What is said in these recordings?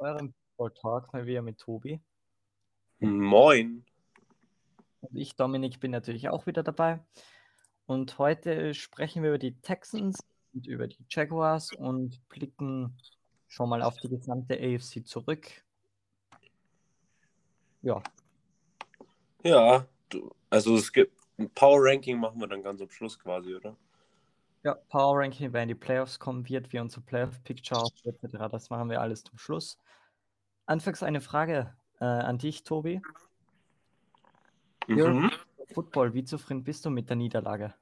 eurem Talk mal wieder mit Tobi. Moin. Und ich, Dominik, bin natürlich auch wieder dabei. Und heute sprechen wir über die Texans und über die Jaguars und blicken schon mal auf die gesamte AFC zurück. Ja. Ja, du, also es gibt ein Power Ranking machen wir dann ganz am Schluss quasi, oder? Ja, Power Ranking, wer in die Playoffs kommen wird, wie unser Playoff Picture etc. Das machen wir alles zum Schluss. Anfangs eine Frage äh, an dich, Tobi. Mhm. Football, wie zufrieden bist du mit der Niederlage?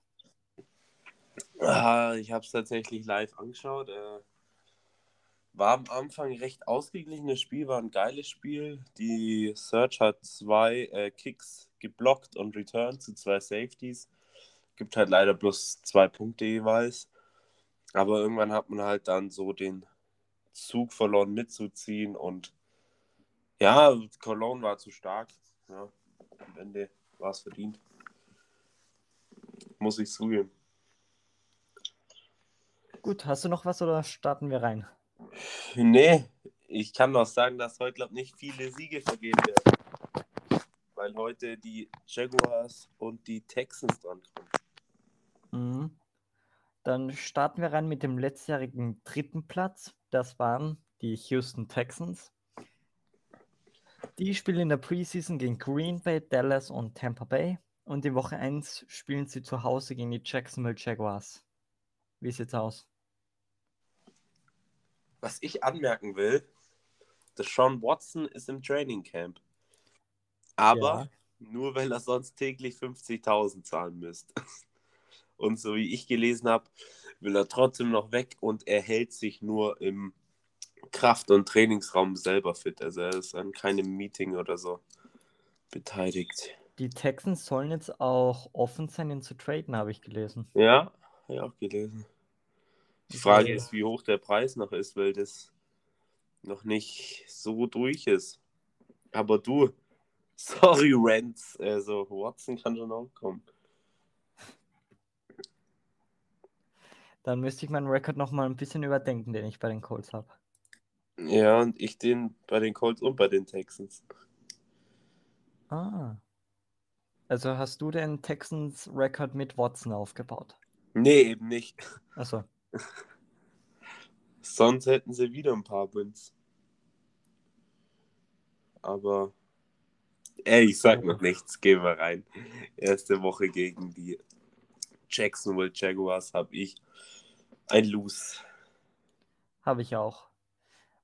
Ah, ich habe es tatsächlich live angeschaut. Äh, war am Anfang recht ausgeglichenes Spiel, war ein geiles Spiel. Die Search hat zwei äh, Kicks geblockt und returned zu zwei Safeties. Gibt halt leider bloß zwei Punkte jeweils. Aber irgendwann hat man halt dann so den Zug verloren mitzuziehen und ja, Cologne war zu stark. Ja, am Ende war es verdient. Muss ich zugeben. Gut, hast du noch was oder starten wir rein? Nee, ich kann noch sagen, dass heute glaub, nicht viele Siege vergeben werden. Weil heute die Jaguars und die Texans drankommen. Mhm. Dann starten wir rein mit dem letztjährigen dritten Platz. Das waren die Houston Texans. Die spielen in der Preseason gegen Green Bay, Dallas und Tampa Bay. Und in Woche 1 spielen sie zu Hause gegen die Jacksonville Jaguars. Wie sieht's aus? Was ich anmerken will, dass Sean Watson ist im Training Camp. Aber Ja. nur weil er sonst täglich 50.000 zahlen müsste. Und so wie ich gelesen habe, will er trotzdem noch weg und er hält sich nur im Kraft- und Trainingsraum selber fit. Also er ist an keinem Meeting oder so beteiligt. Die Texans sollen jetzt auch offen sein, ihn zu traden, habe ich gelesen. Ja, habe ich auch gelesen. Die Frage ist, wie hoch der Preis noch ist, weil das noch nicht so durch ist. Aber du, sorry, Rents, also Watson kann schon auch kommen. Dann müsste ich meinen Rekord noch mal ein bisschen überdenken, den ich bei den Colts habe. Ja, und ich den bei den Colts und bei den Texans. Ah. Also hast du den Texans Rekord mit Watson aufgebaut? Nee, eben nicht. Achso. Sonst hätten sie wieder ein paar Wins. Aber, ey, ich sag noch nichts, gehen wir rein. Erste Woche gegen die Jacksonville Jaguars habe ich ein Lose. Habe ich auch.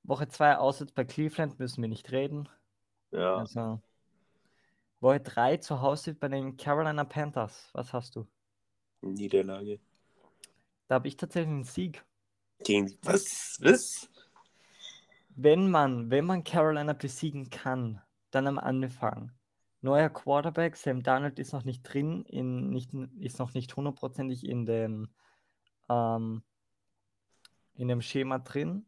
Woche 2 auswärts bei Cleveland müssen wir nicht reden. Ja, Also. Woche 3 zu Hause bei den Carolina Panthers. Was hast du? Niederlage. Da habe ich tatsächlich einen Sieg. Gegen was? Was? Wenn man, wenn man Carolina besiegen kann, dann am Anfang. Neuer Quarterback, Sam Darnold ist noch nicht drin, in, nicht, ist noch nicht hundertprozentig in dem, ähm, in dem Schema drin.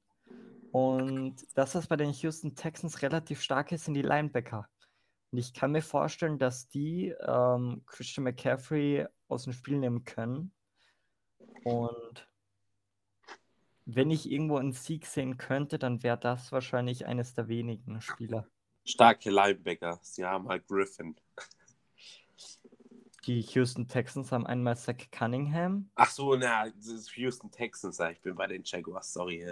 Und das, was bei den Houston Texans relativ stark ist, sind die Linebacker. Und ich kann mir vorstellen, dass die ähm, Christian McCaffrey aus dem Spiel nehmen können. Und wenn ich irgendwo einen Sieg sehen könnte, dann wäre das wahrscheinlich eines der wenigen Spieler. Starke Linebacker. Sie haben halt Griffin. Die Houston Texans haben einmal Zach Cunningham. Ach so, na, das ist Houston Texans. Ich bin bei den Jaguars, sorry.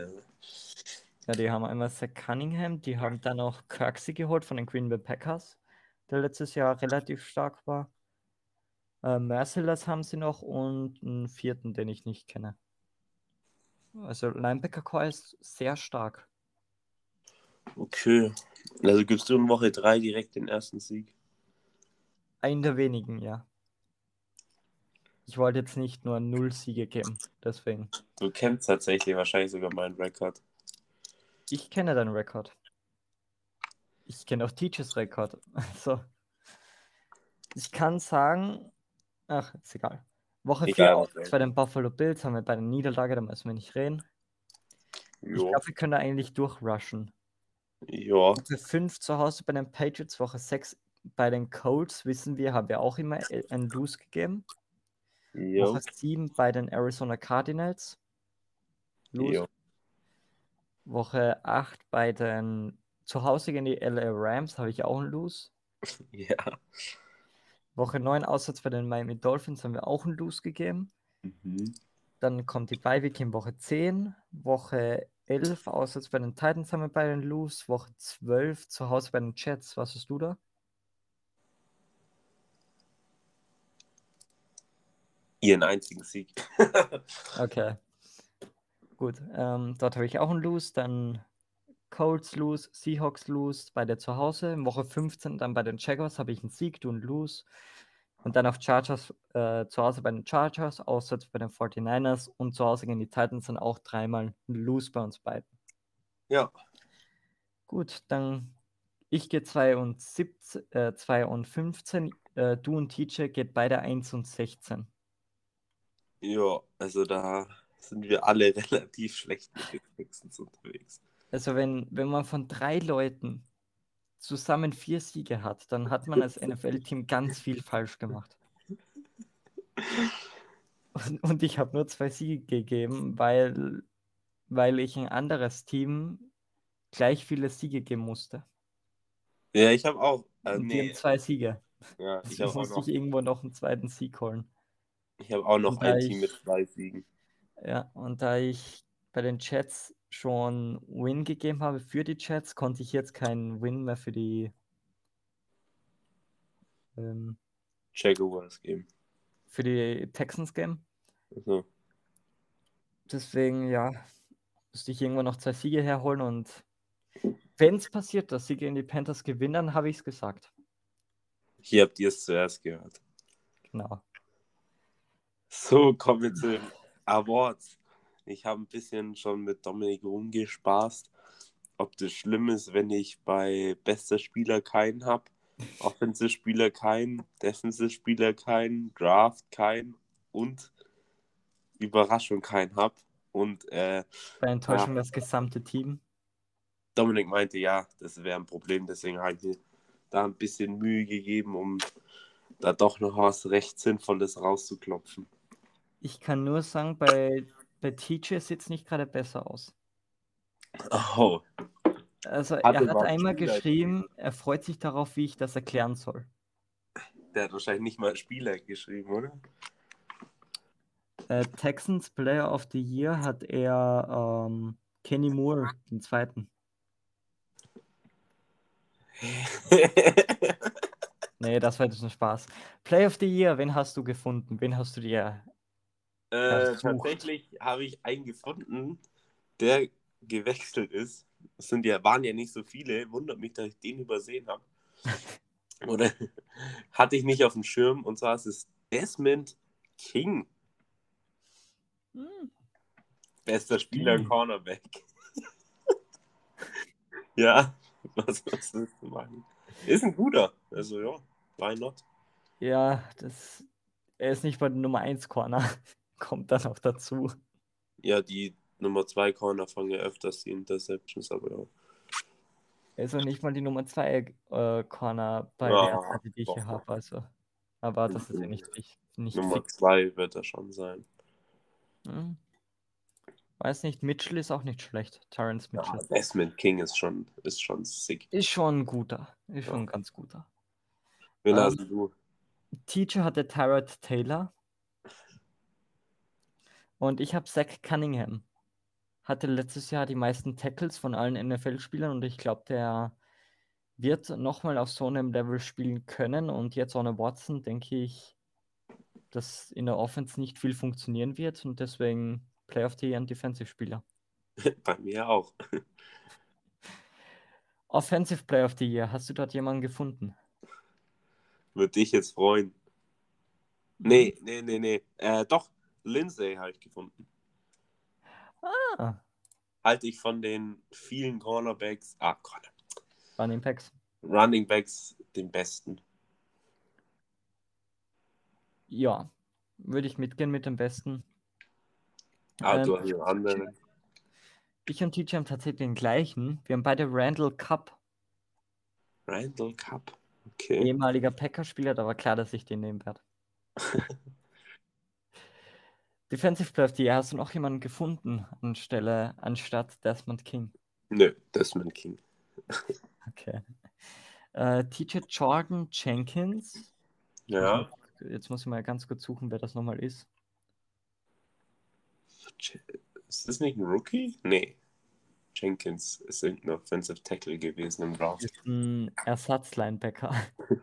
Ja, die haben einmal Zach Cunningham. Die haben dann auch Kirksey geholt von den Green Bay Packers, der letztes Jahr relativ stark war. Äh, Merciless haben sie noch und einen vierten, den ich nicht kenne. Also Linebacker Core ist sehr stark. Okay. Also gibst du in Woche 3 direkt den ersten Sieg. Einen der wenigen, ja. Ich wollte jetzt nicht nur null Siege geben, deswegen. Du kennst tatsächlich wahrscheinlich sogar meinen Rekord. Ich kenne deinen Rekord. Ich kenne auch Teachers Rekord. Also, ich kann sagen, ach, ist egal. Woche 4 Egal, auch okay. bei den Buffalo Bills haben wir bei der Niederlage, da müssen wir nicht reden. Ich Jo. glaube, wir können da eigentlich durchrushen. Ja. Woche 5 zu Hause bei den Patriots, Woche 6 bei den Colts, wissen wir, haben wir auch immer ein Lose gegeben. Jo. Woche 7 bei den Arizona Cardinals. Lose. Woche 8 bei den zu Hause gegen die LA Rams habe ich auch einen Lose. Ja. Woche 9 auswärts bei den Miami Dolphins haben wir auch einen Lose gegeben. Mhm. Dann kommt die Bye Week in Woche 10. Woche 11 auswärts bei den Titans haben wir bei den Lose. Woche 12 zu Hause bei den Jets. Was hast du da? Ihren einzigen Sieg. Okay. Gut, ähm, dort habe ich auch einen Lose. Dann Colts Lose, Seahawks Lose bei der zu Hause. In Woche 15 dann bei den Jaguars habe ich einen Sieg, du einen Lose. Und dann auf Chargers äh, zu Hause bei den Chargers, auswärts bei den 49ers und zu Hause gegen die Titans dann auch dreimal ein Lose bei uns beiden. Ja. Gut, dann ich gehe 2 und, 17, äh, 2 und 15, äh, du und TJ geht beide 1 und 16. Ja, also da sind wir alle relativ schlecht mit unterwegs. Also wenn, wenn man von drei Leuten zusammen vier Siege hat, dann hat man als NFL-Team ganz viel falsch gemacht. Und, und ich habe nur zwei Siege gegeben, weil, weil ich ein anderes Team gleich viele Siege geben musste. Ja, ich habe auch. Äh, Und die nee, haben zwei Siege. ja, ich habe musste noch- ich irgendwo noch einen zweiten Sieg holen. ich hab auch noch Und ein Team ich- mit zwei Siegen. Ja, und da ich bei den Jets schon Win gegeben habe für die Jets, konnte ich jetzt keinen Win mehr für die ähm, Jaguars geben. für die Texans geben. Also, Deswegen, ja, musste ich irgendwo noch zwei Siege herholen und wenn es passiert, dass sie gegen die Panthers gewinnen, dann habe ich es gesagt. hier habt ihr es zuerst gehört. Genau. So, kommen wir zu Awards. Ich habe ein bisschen schon mit Dominik rumgespaßt, ob das schlimm ist, wenn ich bei bester Spieler keinen habe, Offensive Spieler keinen, Defensive Spieler keinen, Draft keinen und Überraschung keinen habe. Und äh, Bei Enttäuschung das gesamte Team. Dominik meinte, ja, das wäre ein Problem, deswegen habe ich mir da ein bisschen Mühe gegeben, um da doch noch was recht Sinnvolles rauszuklopfen. Ich kann nur sagen, bei, bei TJ sieht es nicht gerade besser aus. Oh, Also Hat er hat einmal geschrieben, er freut sich darauf, wie ich das erklären soll. der hat wahrscheinlich nicht mal Spieler geschrieben, oder? Äh, Texans Player of the Year hat er ähm, Kenny Moore, den zweiten. Nee, das war jetzt ein Spaß. Play of the Year, wen hast du gefunden? Wen hast du dir? Äh, tatsächlich habe ich einen gefunden, der gewechselt ist. Es sind ja, waren ja nicht so viele. Wundert mich, dass ich den übersehen habe. Oder hatte ich nicht auf dem Schirm. Und zwar ist es Desmond King. Hm, Bester Spieler King. Cornerback. ja, was, was willst du machen? Ist ein guter. Also ja, why not? Ja, das, er ist nicht bei der Nummer 1 Corner. Kommt dann auch dazu. Ja, die Nummer 2 Corner fangen ja öfters die Interceptions, aber ja. Auch nicht mal die Nummer 2 äh, Corner bei Ja, der Seite, die ich hier habe. Also. Aber das ist ja nicht, fix- nicht Nummer fix. 2 wird er schon sein. Hm. Weiß nicht, Mitchell ist auch nicht schlecht. Terrence Ja, Mitchell. Desmond King ist schon, ist schon sick. Ist schon ein guter. Ist Ja. schon ein ganz guter. Wen Ähm, hast du? Teacher hatte Tyrod Taylor. Und ich habe Zach Cunningham. Hatte letztes Jahr die meisten Tackles von allen NFL-Spielern und ich glaube, der wird nochmal auf so einem Level spielen können. Und jetzt ohne Watson denke ich, dass in der Offense nicht viel funktionieren wird und deswegen Playoff the Year ein Defensive-Spieler. Bei mir auch. Offensive Player of the Year, hast du dort jemanden gefunden? Würde dich jetzt freuen. Nee, nee, nee, nee. Äh, doch, Lindsay halt gefunden. Ah, Halte ich von den vielen Cornerbacks, ah, Corner, Running Backs. Running Backs den besten. Ja, würde ich mitgehen mit dem besten. Ah, Ähm, du hast einen anderen. Ich und TJ haben tatsächlich den gleichen. Wir haben beide Randall Cup, Randall Cup. Okay. ehemaliger Packer-Spieler, da war klar, dass ich den nehmen werde. Defensive Player of the Year, hast du noch jemanden gefunden anstelle, anstatt Desmond King? Nö, Desmond King. Okay. Äh, TJ Jordan Jenkins. Ja. Jetzt muss ich mal ganz kurz suchen, wer das nochmal ist. Ist das nicht ein Rookie? Nee. Jenkins ist irgendein Offensive Tackle gewesen im Draft. Ist ein Ersatzlinebacker.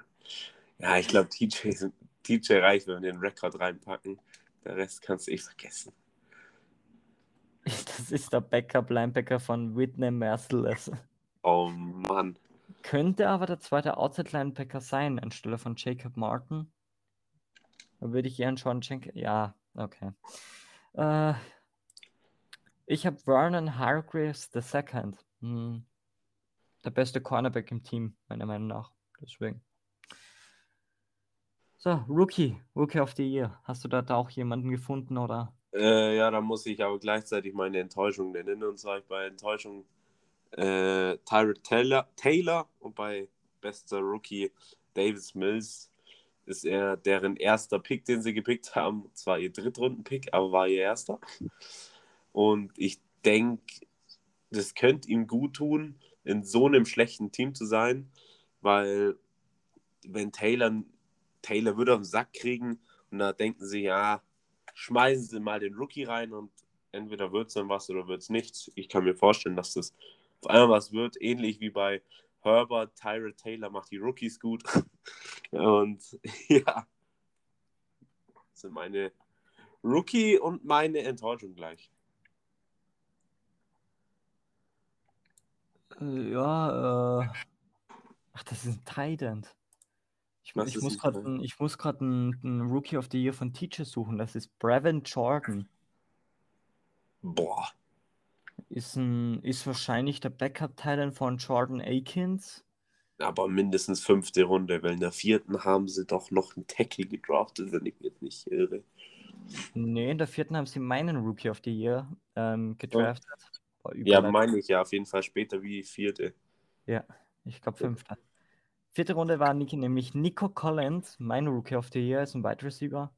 Ja, ich glaube, TJ, TJ reicht, wenn wir den Rekord reinpacken. Der Rest kannst du eh vergessen. Das ist der Backup-Linebacker von Whitney Merciless. Oh Mann. Könnte aber der zweite Outside-Linebacker sein, anstelle von Jacob Martin. Da würde ich gern schon Jenkins. Ja, okay. Äh, ich habe Vernon Hargreaves II. Hm. Der beste Cornerback im Team, meiner Meinung nach. Deswegen. So, Rookie, Rookie of the Year. Hast du da, da auch jemanden gefunden oder? Äh, ja, da muss ich aber gleichzeitig meine Enttäuschung nennen. Und zwar bei Enttäuschung äh, Tyrod Taylor, Taylor und bei bester Rookie Davis Mills ist er deren erster Pick, den sie gepickt haben. Zwar ihr Drittrunden-Pick, aber war ihr erster. Und ich denke, das könnte ihm gut tun, in so einem schlechten Team zu sein, weil wenn Taylor Taylor würde auf den Sack kriegen und da denken sie, ja, schmeißen sie mal den Rookie rein und entweder wird es dann was oder wird es nichts. Ich kann mir vorstellen, dass das auf einmal was wird, ähnlich wie bei Herbert, Tyrell Taylor macht die Rookies gut. und ja, das sind meine Rookie und meine Enttäuschung gleich. Ja, äh, ach, das ist ein Titan. Ich, ich muss gerade einen, einen Rookie of the Year von Teacher suchen. Das ist Brevin Jordan. Boah. Ist, ein, ist wahrscheinlich der Backup-Titan von Jordan Akins. Aber mindestens fünfte Runde, weil in der vierten haben sie doch noch einen Tackle gedraftet, wenn ich mich jetzt nicht irre. Nee, in der vierten haben sie meinen Rookie of the Year ähm, gedraftet. Ja, meine ich ja, auf jeden Fall später wie vierte. Ja, ich glaube fünfte. Vierte Runde war nämlich Nico Collins, mein Rookie of the Year, ist ein Wide Receiver.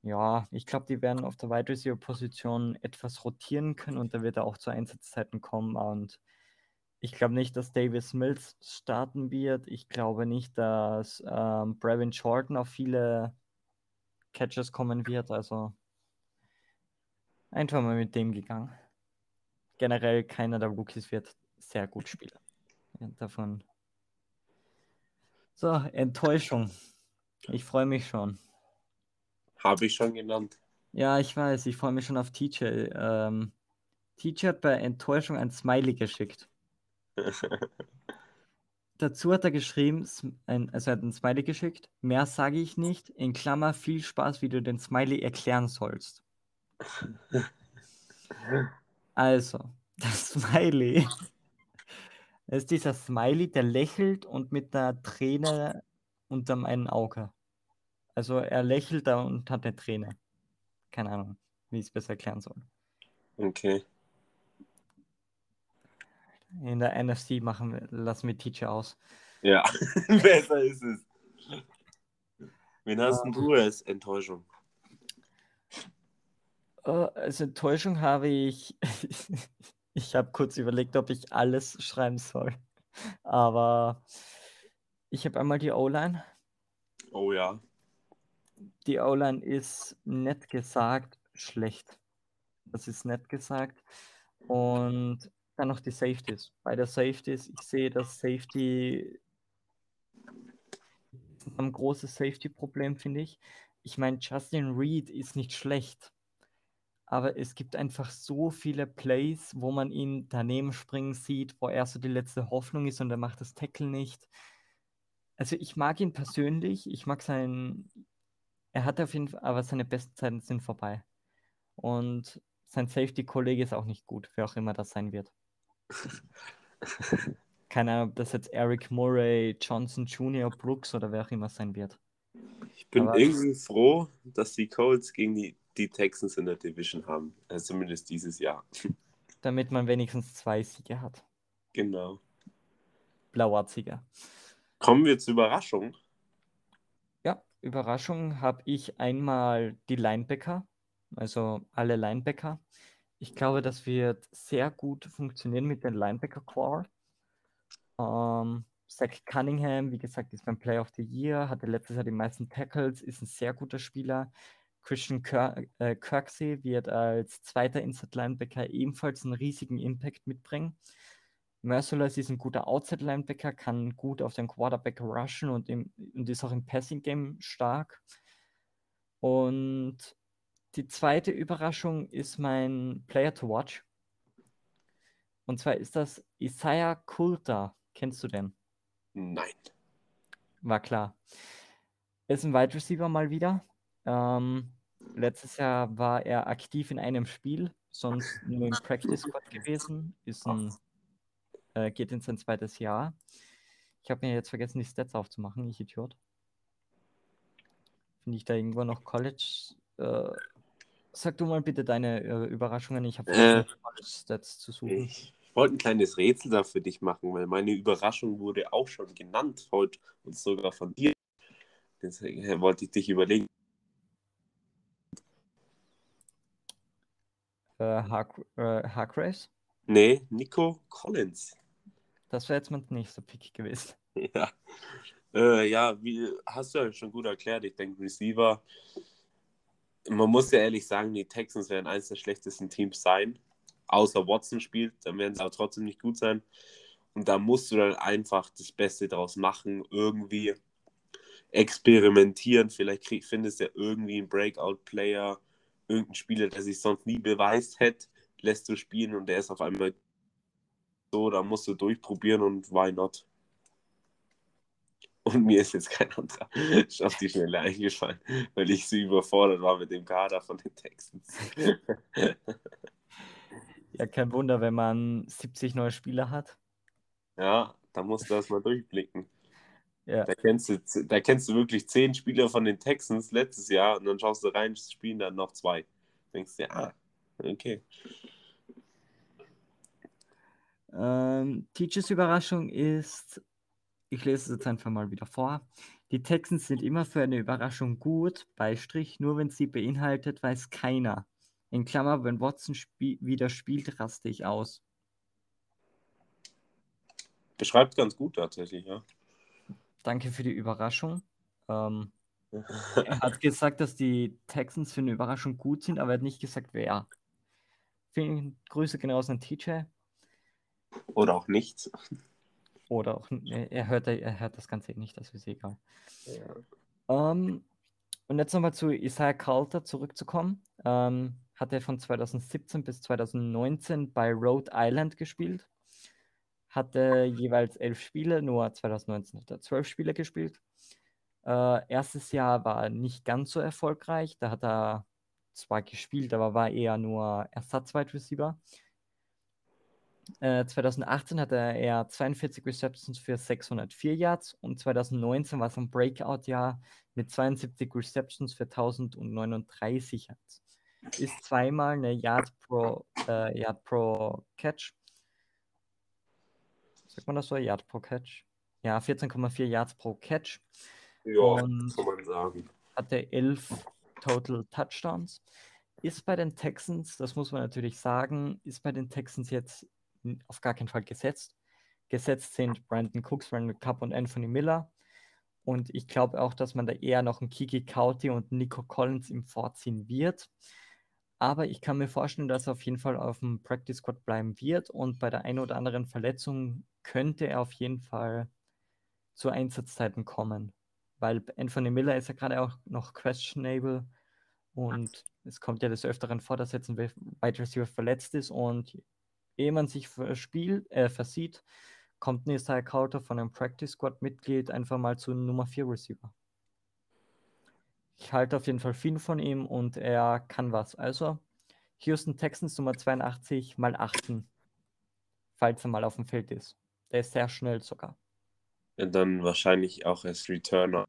Ja, ich glaube, die werden auf der Wide Receiver Position etwas rotieren können und da wird er auch zu Einsatzzeiten kommen. Und ich glaube nicht, dass Davis Mills starten wird. Ich glaube nicht, dass ähm, Brevin Jordan auf viele Catches kommen wird. Also einfach mal mit dem gegangen. Generell keiner der Rookies wird sehr gut spielen. Davon. So, Enttäuschung. Ich freue mich schon. Habe ich schon genannt. Ja, ich weiß, ich freue mich schon auf TJ. Ähm, TJ hat bei Enttäuschung ein Smiley geschickt. Dazu hat er geschrieben, ein, also er hat ein Smiley geschickt. Mehr sage ich nicht. In Klammer viel Spaß, wie du den Smiley erklären sollst. Also, das Smiley das ist dieser Smiley, der lächelt und mit einer Träne unterm einen Auge. Also er lächelt da und hat eine Träne. Keine Ahnung, wie ich es besser erklären soll. Okay. In der NFC machen wir, lassen wir Teacher aus. Ja, besser ist es. Wen hast denn du als Enttäuschung? Äh, Als Enttäuschung habe ich. ich habe kurz überlegt, ob ich alles schreiben soll. Aber ich habe einmal die O-Line. Oh ja. Die O-Line ist nett gesagt schlecht. Das ist nett gesagt. Und dann noch die Safeties. Bei der Safeties, ich sehe das Safety ein großes Safety-Problem, finde ich. Ich meine, Justin Reed ist nicht schlecht, aber es gibt einfach so viele Plays, wo man ihn daneben springen sieht, wo er so die letzte Hoffnung ist und er macht das Tackle nicht. Also ich mag ihn persönlich, ich mag seinen, er hat auf jeden Fall, aber seine besten Zeiten sind vorbei. Und sein Safety-Kollege ist auch nicht gut, wer auch immer das sein wird. Keine Ahnung, ob das jetzt Eric Murray, Johnson Jr., Brooks oder wer auch immer sein wird. Ich bin Aber- irgendwie froh, dass die Colts gegen die, die Texans in der Division haben. Also zumindest dieses Jahr. Damit man wenigstens zwei Siege hat. Genau. Blauer Sieger. Kommen wir zur Überraschung. Ja, Überraschung habe ich einmal die Linebacker. also alle Linebacker. Ich glaube, das wird sehr gut funktionieren mit den Linebacker-Core. Ähm, Zach Cunningham, wie gesagt, ist beim Play of the Year, hatte letztes Jahr die meisten Tackles, ist ein sehr guter Spieler. Christian Kir äh, Kirksey wird als zweiter Inside-Linebacker ebenfalls einen riesigen Impact mitbringen. Merciless ist ein guter Outside-Linebacker, kann gut auf den Quarterback rushen und, im, und ist auch im Passing-Game stark. Und die zweite Überraschung ist mein Player to Watch. Und zwar ist das Isaiah Coulter. Kennst du den? Nein. War klar. Ist ein Wide Receiver mal wieder. Ähm, letztes Jahr war er aktiv in einem Spiel, sonst nur im Practice Squad gewesen. Ist ein, äh, geht in sein zweites Jahr. Ich habe mir jetzt vergessen, die Stats aufzumachen, ich Idiot. Finde ich da irgendwo noch College? Äh, sag du mal bitte deine äh, Überraschungen. Ich habe Äh, Stats zu suchen. Ich wollte ein kleines Rätsel da für dich machen, weil meine Überraschung wurde auch schon genannt heute und sogar von dir. Deswegen wollte ich dich überlegen. Äh, Hark äh, Hargraves? Nee, Nico Collins. Das wäre jetzt mein nächster Pick gewesen. Ja. Äh, ja, wie hast du ja schon gut erklärt. Ich denke, Receiver. Man muss ja ehrlich sagen, die Texans werden eines der schlechtesten Teams sein. Außer Watson spielt, dann werden sie aber trotzdem nicht gut sein. Und da musst du dann einfach das Beste draus machen, irgendwie experimentieren. Vielleicht krieg, findest du ja irgendwie einen Breakout-Player, irgendeinen Spieler, der sich sonst nie beweist hätte, lässt du spielen und der ist auf einmal so, da musst du durchprobieren und why not? Und mir ist jetzt kein anderer auf die Schnelle eingefallen, weil ich so überfordert war mit dem Kader von den Texans. Ja, kein Wunder, wenn man 70 neue Spieler hat. ja, da musst du erstmal durchblicken. Ja. Da kennst, du, da kennst du wirklich zehn Spieler von den Texans letztes Jahr und dann schaust du rein, spielen dann noch zwei. Denkst dir, ah, okay. Ähm, Teachers Überraschung ist, ich lese es jetzt einfach mal wieder vor. Die Texans sind immer für eine Überraschung gut, Beistrich, nur wenn sie beinhaltet, weiß keiner. In Klammer, wenn Watson spie wieder spielt, raste ich aus. Beschreibt ganz gut tatsächlich, ja. Danke für die Überraschung. Ähm, er hat gesagt, dass die Texans für eine Überraschung gut sind, aber er hat nicht gesagt, wer. Vielen Grüße gehen raus an TJ. Oder auch nichts. Oder auch, er hört, er hört das Ganze nicht, das ist egal. Ja. Ähm, und jetzt nochmal zu Isaiah Coulter zurückzukommen. Ähm, hat er von 2017 bis 2019 bei Rhode Island gespielt. Hatte jeweils elf Spiele, nur 2019 hat er zwölf Spiele gespielt. Äh, erstes Jahr war nicht ganz so erfolgreich. Da hat er zwar gespielt, aber war eher nur Ersatz-Wide Receiver. Äh, 2018 hatte er 42 Receptions für 604 Yards und 2019 war es ein Breakout-Jahr mit 72 Receptions für 1039 Yards. Ist zweimal eine Yard pro, äh, Yard pro Catch. Sagt man das so? Yard pro Catch? Ja, 14,4 Yards pro Catch. Ja, Und- kann man sagen. hatte elf Total Touchdowns. Ist bei den Texans, das muss man natürlich sagen, ist bei den Texans jetzt auf gar keinen Fall gesetzt. Gesetzt sind Brandon Cooks, Randall Cup und Anthony Miller. Und ich glaube auch, dass man da eher noch einen Kiki Kauti und Nico Collins im Vorziehen wird. Aber ich kann mir vorstellen, dass er auf jeden Fall auf dem Practice Squad bleiben wird und bei der einen oder anderen Verletzung könnte er auf jeden Fall zu Einsatzzeiten kommen weil Anthony Miller ist ja gerade auch noch questionable und es kommt ja des Öfteren vor, dass jetzt ein Wide Receiver verletzt ist und ehe man sich verspielt, äh, versieht, kommt ein Isaiah Coulter von einem Practice Squad Mitglied einfach mal zu Nummer 4 Receiver. Ich halte auf jeden Fall viel von ihm und er kann was. Also Houston Texans Nummer 82 mal 8, falls er mal auf dem Feld ist. Der ist sehr schnell sogar. Und dann wahrscheinlich auch als Returner.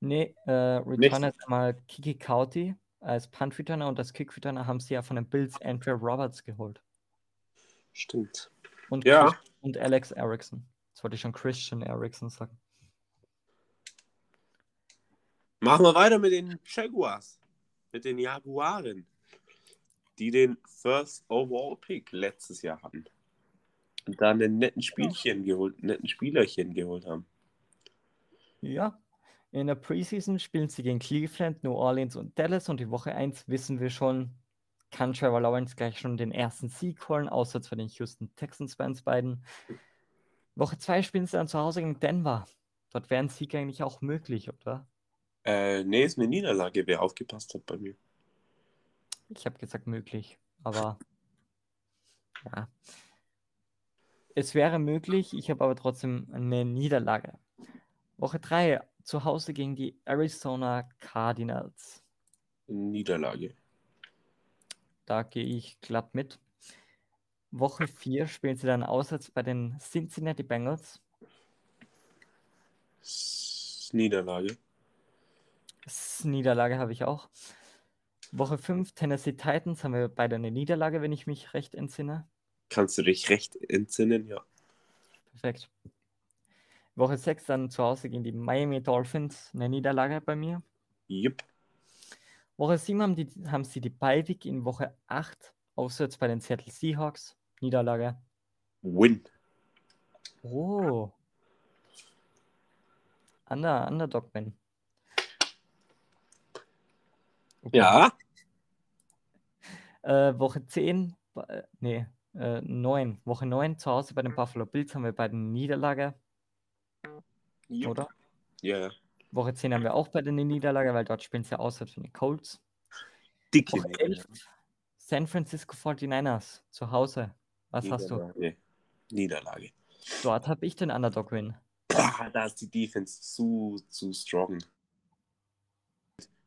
Nee, äh, Returner ist mal Kiki Kauti als Punt Returner und als Kick Returner haben sie ja von den Bills Andrew Roberts geholt. Stimmt. Und, Ja. Chris- und Alex Erickson. Jetzt wollte ich schon Christian Erickson sagen. Machen wir weiter mit den Jaguars. mit den Jaguaren, die den First Overall Pick letztes Jahr hatten. Und da einen netten Spielchen geholt, netten Spielerchen geholt haben. Ja, in der Preseason spielen sie gegen Cleveland, New Orleans und Dallas und die Woche 1 wissen wir schon, kann Trevor Lawrence gleich schon den ersten Sieg holen, außer für den Houston Texans bei uns beiden. Woche 2 spielen sie dann zu Hause gegen Denver. Dort wäre ein Sieg eigentlich auch möglich, oder? Äh, nee, ist eine Niederlage, wer aufgepasst hat bei mir. Ich habe gesagt möglich, aber ja. Es wäre möglich, ich habe aber trotzdem eine Niederlage. Woche 3 zu Hause gegen die Arizona Cardinals. Niederlage. Da gehe ich glatt mit. Woche 4 spielen sie dann auswärts bei den Cincinnati Bengals. Niederlage. Niederlage habe ich auch. Woche 5 Tennessee Titans haben wir beide eine Niederlage, wenn ich mich recht entsinne. Kannst du dich recht entsinnen, ja. Perfekt. Woche 6 dann zu Hause gegen die Miami Dolphins, eine Niederlage bei mir. Jupp. Woche 7 haben, die, haben sie die Beiweg in Woche 8 auswärts bei den Seattle Seahawks. Niederlage. Win. Oh. Under, Underdog-Win. Okay. Ja. Äh, Woche 10, äh, nee, äh, 9. Woche 9 zu Hause bei den Buffalo Bills haben wir bei den Niederlage, Jupp. oder? Ja, ja. Woche 10 haben wir auch bei den Niederlage, weil dort spielen sie auswärts für die Colts. Dicke Woche 11 San Francisco 49ers zu Hause. Was hast du? Niederlage. Niederlage. Dort habe ich den Underdog-Win. Da ist die Defense zu, zu strong.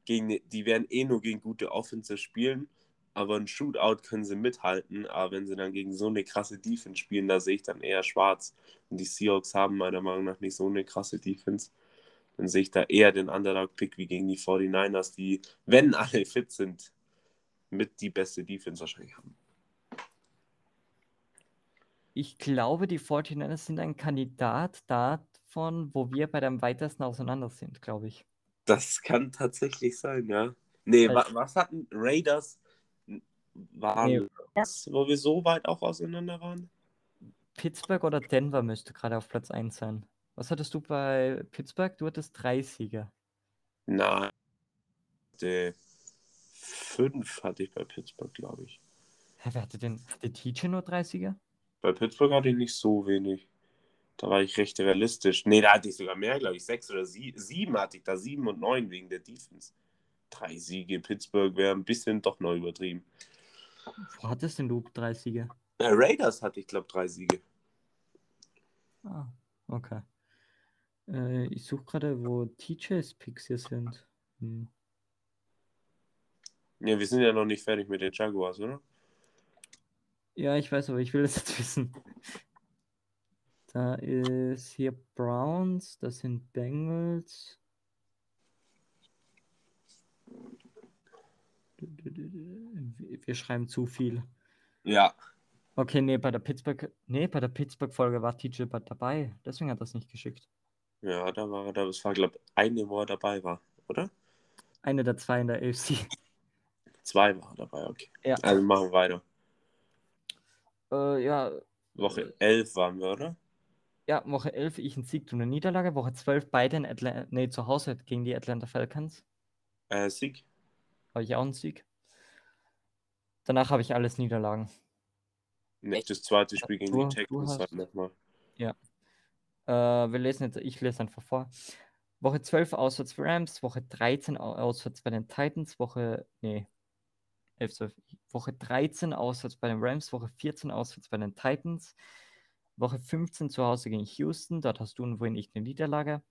Gegen, die werden eh nur gegen gute Offense spielen, aber ein Shootout können sie mithalten. Aber wenn sie dann gegen so eine krasse Defense spielen, da sehe ich dann eher schwarz. Und die Seahawks haben meiner Meinung nach nicht so eine krasse Defense. Dann sehe ich da eher den Underdog-Pick wie gegen die 49ers, die, wenn alle fit sind, mit die beste Defense wahrscheinlich haben. Ich glaube, die 49ers sind ein Kandidat davon, wo wir bei dem weitesten auseinander sind, glaube ich. Das kann tatsächlich sein, ja. Nee, wa was hatten Raiders? Waren Nee. das, wo wir so weit auch auseinander waren? Pittsburgh oder Denver müsste gerade auf Platz 1 sein. Was hattest du bei Pittsburgh? Du hattest drei Siege. Nein. Die fünf hatte ich bei Pittsburgh, glaube ich. Hä, wer hatte denn? Hatte TJ nur drei Siege? Bei Pittsburgh hatte ich nicht so wenig. Da war ich recht realistisch. Nee, da hatte ich sogar mehr, glaube ich. Sechs oder sie sieben hatte ich da. Sieben und neun wegen der Defense. Drei Siege. Pittsburgh wäre ein bisschen doch noch übertrieben. Wo hattest denn du drei Siege? Äh, Raiders hatte ich, glaube drei Siege. Ah, okay. Äh, ich suche gerade, wo TJs Picks hier sind. Hm. Ja, wir sind ja noch nicht fertig mit den Jaguars, oder? Ja, ich weiß, aber ich will das jetzt wissen. Da ist hier Browns, das sind Bengals. Wir schreiben zu viel. Ja. Okay, nee, bei der Pittsburgh, nee, bei der Pittsburgh-Folge war TJ Butt dabei. Deswegen hat er es nicht geschickt. Ja, da war er, da- das war, glaube ich, eine, wo er dabei war, oder? Eine der zwei in der AFC. Zwei war dabei, okay. Ja. Also machen wir weiter. Äh, ja, Woche 11 waren wir, oder? Ja, Woche 11 ich ein Sieg, du eine Niederlage. Woche 12 beide in Atla nee, zu Hause gegen die Atlanta Falcons. Äh, Sieg. Habe ich auch einen Sieg. Danach habe ich alles Niederlagen. Nicht das zweite Spiel gegen Du- die Texans halt nochmal. Äh, wir lesen jetzt, ich lese einfach vor. Woche 12 auswärts für Rams, Woche 13 au- auswärts bei den Titans, Woche, nee, 11, 12, Woche 13 auswärts bei den Rams, Woche 14 auswärts bei den Titans, Woche 15 zu Hause gegen Houston, dort hast du und wohin ich eine Niederlage.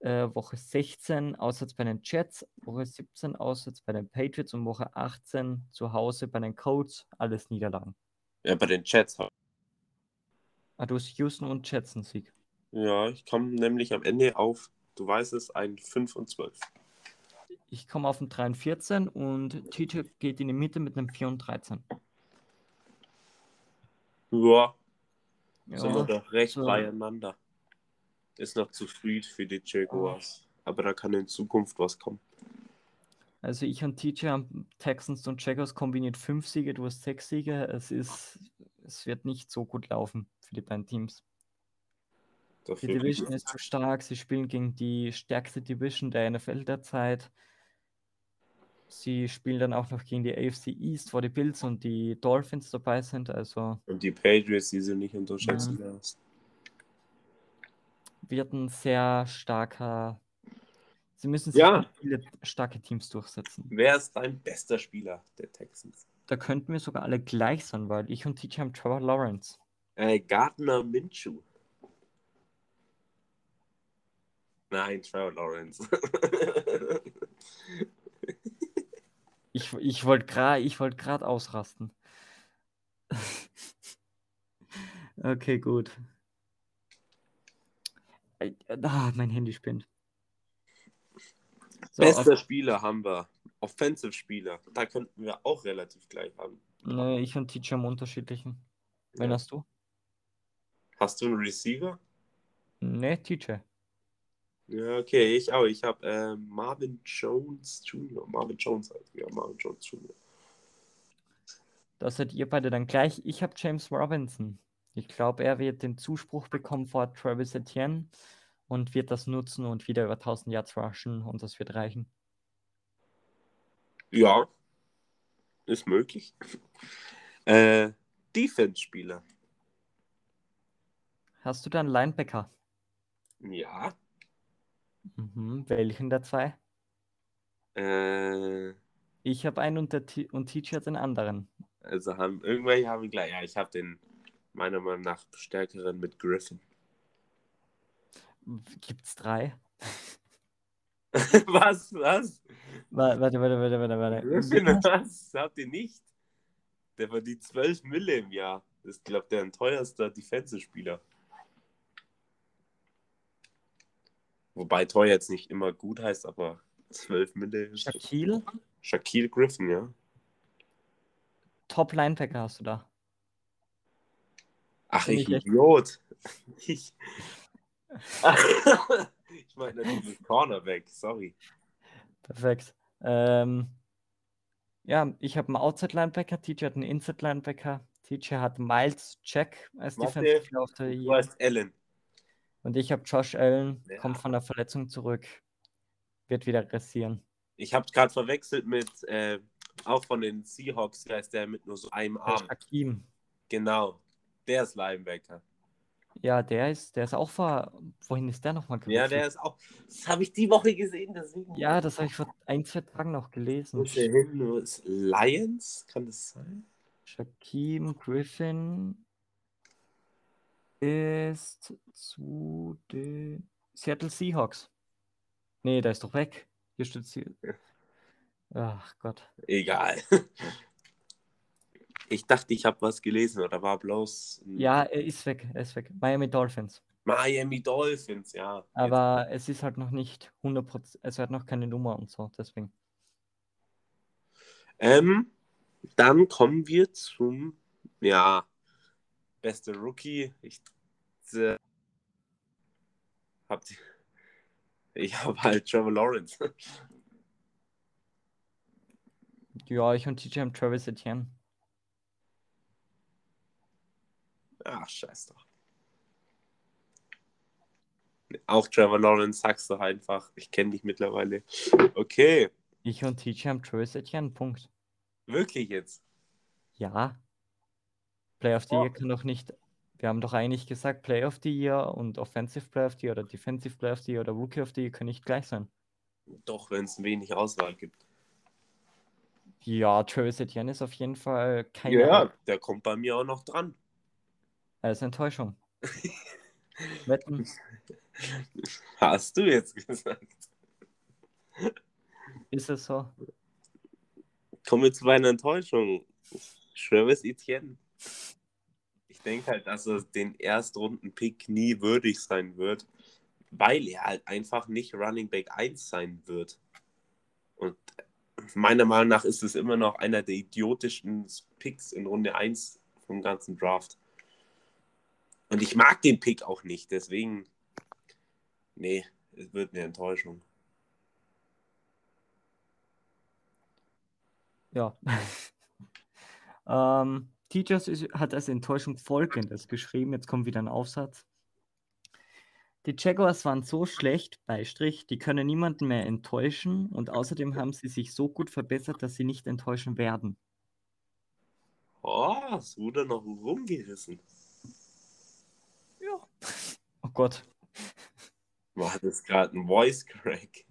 Äh, Woche 16 auswärts bei den Jets, Woche 17 auswärts bei den Patriots und Woche 18 zu Hause bei den Colts, alles Niederlagen. Ja, bei den Jets. Ah, du hast Houston und Jets einen Sieg. Ja, ich komme nämlich am Ende auf, du weißt es, ein 5 und 12. Ich komme auf ein 3 und 14 und TJ geht in die Mitte mit einem 4 und 13. Ja, Ja, sind wir doch recht so. beieinander. Ist noch zu früh für die Jaguars. Aber da kann in Zukunft was kommen. Also ich und TJ haben Texans und Jaguars kombiniert fünf Siege, du hast sechs Siege. Es ist, es wird nicht so gut laufen für die beiden Teams. Das Die Division ist zu stark. Sie spielen gegen die stärkste Division der NFL derzeit. Sie spielen dann auch noch gegen die AFC East, wo die Bills und die Dolphins dabei sind. Also Und die Patriots, die sind nicht unterschätzen darfst. wird ein sehr starker. Sie müssen sich Ja. viele starke Teams durchsetzen. Wer ist dein bester Spieler der Texans? Da könnten wir sogar alle gleich sein, weil ich und TJ haben Trevor Lawrence. Äh, Gardner Minshew. Nein, Trevor Lawrence. Ich, ich wollte gerade ich wollt grad ausrasten. okay, gut. Äh, Ah, mein Handy spinnt. So, Bester Spieler haben wir. Offensive Spieler. Da könnten wir auch relativ gleich haben. nee, ich und TJ haben unterschiedlichen. Wen Ja. hast du? Hast du einen Receiver? Nee, TJ. Ja, okay, ich auch. Ich habe äh, Marvin Jones Jr. Marvin Jones halt. Ja, Marvin Jones Jr. Da seid ihr beide dann gleich. Ich habe James Robinson. Ich glaube, er wird den Zuspruch bekommen vor Travis Etienne und wird das nutzen und wieder über 1000 Yards rushen und das wird reichen. Ja, ist möglich. Äh, Defense-Spieler. Hast du dann Linebacker? Ja. Mhm. Welchen der zwei? Äh, Ich habe einen und, der T und TJ hat den anderen. also haben irgendwelche haben gleich. Ja, ich habe den meiner Meinung nach stärkeren mit Griffin. Gibt's drei? was? Was? Wa- Warte, warte, warte, warte, warte. Griffin, was? Habt ihr nicht? Der verdient 12 Mille im Jahr. Das ist, glaube ich, der teuerste Defensive-Spieler. Wobei teuer jetzt nicht immer gut heißt, aber 12 Mille. Shaquille, Shaquille Griffin, ja. Top Linebacker hast du da. Ach, Finde ich Idiot. Ich, ich meine natürlich Cornerback, sorry. Perfekt. Ähm, ja, ich habe einen Outside Linebacker, TJ hat einen Inside Linebacker, TJ hat Miles Jack als Defensive Player of the Du heißt Allen. Und ich habe Josh Allen, Ja. kommt von der Verletzung zurück, wird wieder rasieren. Ich habe gerade verwechselt mit, äh, auch von den Seahawks, der ist der mit nur so einem Arm. Hakim. Genau. Der ist Linebacker. Ja, der ist, der ist auch vor, wohin ist der nochmal Ja, der ist auch. Das habe ich die Woche gesehen, deswegen. Ja, das habe ich vor ein, zwei Tagen noch gelesen. Ist der hin? Ist Lions? Kann das sein? Shaquem Griffin ist zu den Seattle Seahawks. Nee, der ist doch weg. Hier steht sie. Ach Gott. Egal. Ich dachte, ich habe was gelesen oder war bloß Ja, er ist weg. Er ist weg. Miami Dolphins. Miami Dolphins, ja. Aber es ist halt noch nicht 100%. Es hat noch keine Nummer und so. Deswegen. Ähm, dann kommen wir zum, ja, beste Rookie. Ich äh, hab, ich habe halt Trevor Lawrence. Ja, ich und TJ haben Travis Etienne. Ach, scheiß doch. Auch Trevor Lawrence sagst du einfach. Ich kenne dich mittlerweile. Okay, Ich und TJ haben Travis Etienne. Punkt. wirklich jetzt. Ja. Play of the Oh. Year kann doch nicht. Wir haben doch eigentlich gesagt, Play of the Year und Offensive Play of the Year oder Defensive Play of the Year oder Rookie of the Year können nicht gleich sein. Doch, wenn es wenig Auswahl gibt. Ja, Travis Etienne ist auf jeden Fall keine Ja, der kommt bei mir auch noch dran. als Enttäuschung. Wetten, Hast du jetzt gesagt. ist es so? Kommen wir zu meiner Enttäuschung. Travis Etienne. Denke halt, dass er den Erstrunden-Pick nie würdig sein wird, weil er halt einfach nicht Running Back 1 sein wird. Und meiner Meinung nach ist es immer noch einer der idiotischsten Picks in Runde 1 vom ganzen Draft. Und ich mag den Pick auch nicht, deswegen, nee, es wird eine Enttäuschung. Ja. ähm, Teachers hat als Enttäuschung folgendes geschrieben. Jetzt kommt wieder ein Aufsatz. Die Jaguars waren so schlecht, Beistrich, die können niemanden mehr enttäuschen und außerdem haben sie sich so gut verbessert, dass sie nicht enttäuschen werden. Oh, es wurde noch rumgerissen. Ja. Oh Gott. War das gerade ein Voice Crack?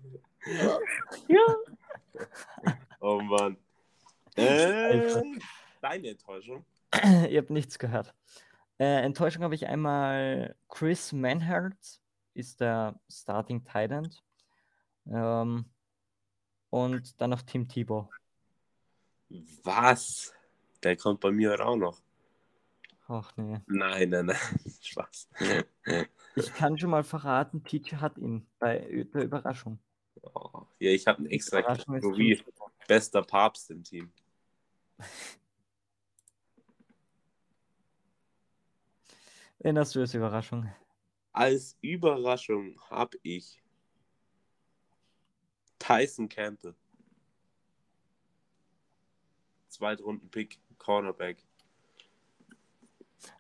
Ja. Oh Mann. Äh, deine Enttäuschung? Ihr habt nichts gehört. Äh, Enttäuschung habe ich einmal Chris Manhart, ist der Starting Titan. Ähm, und dann noch Tim Tebow. Was? Der kommt bei mir auch noch. Ach nee. Nein, nein, nein. Spaß. Ich kann schon mal verraten, Teacher hat ihn bei der Überraschung. Oh, ja, ich habe einen extra Kategorie. Bester Papst im Team. Wen hast du als Überraschung? Als Überraschung habe ich Tyson Campbell. Zweitrunden-Pick, Cornerback.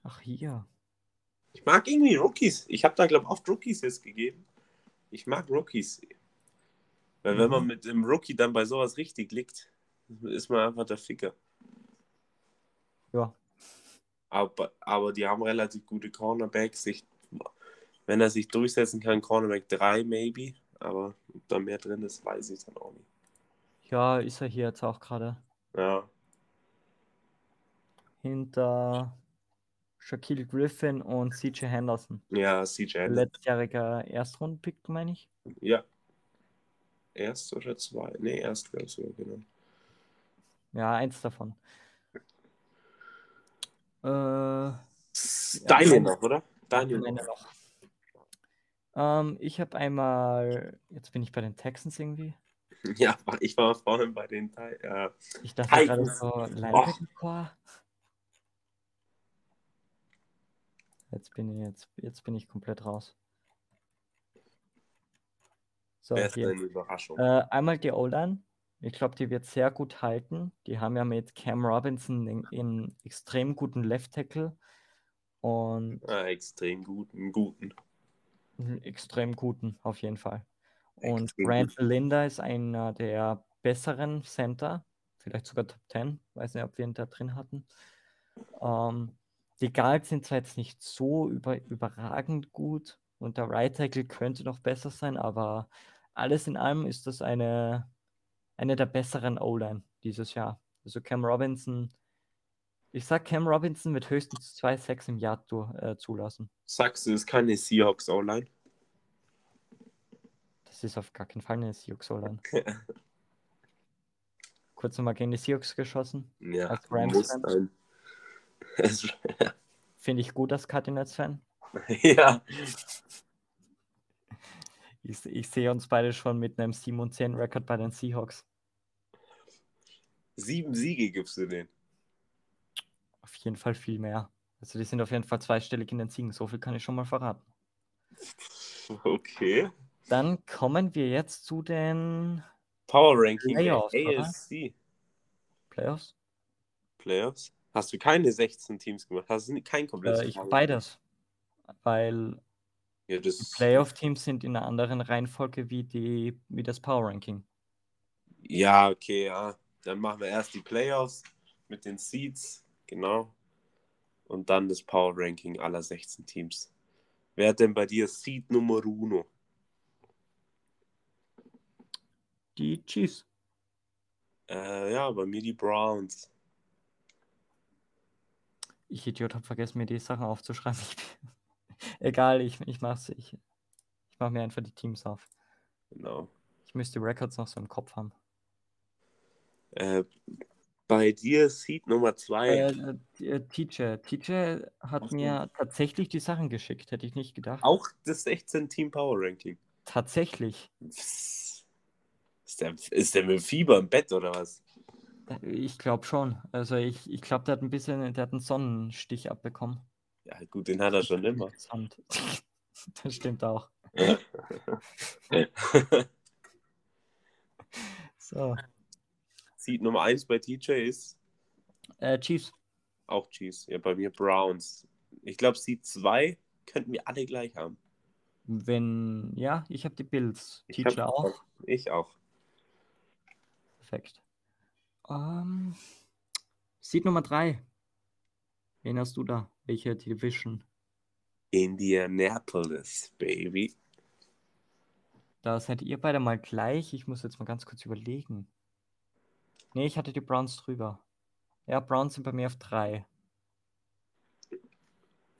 Ach hier. Ich mag irgendwie Rookies. Ich habe da, glaube ich, oft Rookies jetzt gegeben. Ich mag Rookies. Weil wenn Mhm. man mit dem Rookie dann bei sowas richtig liegt, ist man einfach der Ficker. Ja. Aber, aber die haben relativ gute Cornerbacks. Ich, wenn er sich durchsetzen kann, Cornerback 3 maybe. Aber ob da mehr drin ist, weiß ich dann auch nicht. Ja, ist er hier jetzt auch gerade. Ja, Hinter Shaquille Griffin und CJ Henderson. ja CJ Henderson. Letztjähriger Erstrundenpick, meine ich. Ja. Erst oder zwei? Nee, erst, glaube ich, sogar, genau. Ja, eins davon. Äh, meine- noch, oder? Meine noch. Ähm, ich habe einmal, jetzt bin ich bei den Texans irgendwie. Ja, ich war vorhin bei den. Äh, Ich dachte gerade Titans. so Linebacker-Core. Jetzt bin ich jetzt, jetzt bin ich komplett raus. So, wer ist hier. Überraschung? Äh, einmal die O-Line. Ich glaube, die wird sehr gut halten. Die haben ja mit Cam Robinson in, in extrem guten Left Tackle und Ah, extrem gut, einen guten. einen extrem guten auf jeden Fall. Und Extrem Brand Linda ist einer der besseren Center, vielleicht sogar Top 10. Weiß nicht, ob wir ihn da drin hatten. Ähm, die Guards sind zwar jetzt nicht so über, überragend gut und der Right Tackle könnte noch besser sein, aber alles in allem ist das eine, eine der besseren O-Line dieses Jahr. Also Cam Robinson, ich sag Cam Robinson wird höchstens zwei Sacks im Jahr du, äh, zulassen. Sagst du, es ist keine Seahawks O-Line? Das ist auf gar keinen Fall eine Seahawks O-Line. Kurz nochmal gegen die Seahawks geschossen. Ja, Als Rams Fan? Finde ich gut als Cardinals-Fan. ja, Ich, ich sehe uns beide schon mit einem 7 und 10 Rekord bei den Seahawks. sieben Siege gibst du denen. Auf jeden Fall viel mehr. Also die sind auf jeden Fall zweistellig in den Siegen. So viel kann ich schon mal verraten. Okay. Dann kommen wir jetzt zu den Power Ranking Playoffs? AFC. Playoffs. Playoffs? Hast du keine 16 Teams gemacht? Hast du kein komplettes Äh, ich Power beides. Weil Ja, das Playoff-Teams sind in einer anderen Reihenfolge wie, die, wie das Power Ranking. Ja, okay, ja. Dann machen wir erst die Playoffs mit den Seeds, genau. Und dann das Power Ranking aller 16 Teams. Wer hat denn bei dir Seed Nummer uno? Die Chiefs. Äh, ja, bei mir die Browns. Ich Idiot habe vergessen, mir die Sachen aufzuschreiben. Egal, ich, ich mach's. Ich, ich mache mir einfach die Teams auf. Genau. Ich müsste die Records noch so im Kopf haben. Äh, bei dir Seed Nummer 2. Äh, äh, Teacher. Teacher hat so. mir tatsächlich die Sachen geschickt, hätte ich nicht gedacht. Auch das 16 Team Power Ranking. Tatsächlich. Ist der, ist der mit Fieber im Bett oder was? Äh, Ich glaube schon. Also ich, ich glaube, der hat ein bisschen, der hat einen Sonnenstich abbekommen. Ja, gut, den hat er schon immer. Das stimmt auch. So. Seed Nummer 1 bei TJ ist Äh, Chiefs. auch Chiefs. Ja, bei mir Browns. Ich glaube, Seed 2 könnten wir alle gleich haben. Wenn, ja, ich habe die Bills. Ich hab- auch. Ich auch. Perfekt. Ähm, Seed Nummer 3. Wen hast du da? Welche Division? Indianapolis, Baby. Da seid ihr beide mal gleich. Ich muss jetzt mal ganz kurz überlegen. Nee, ich hatte die Browns drüber. Ja, Browns sind bei mir auf 3.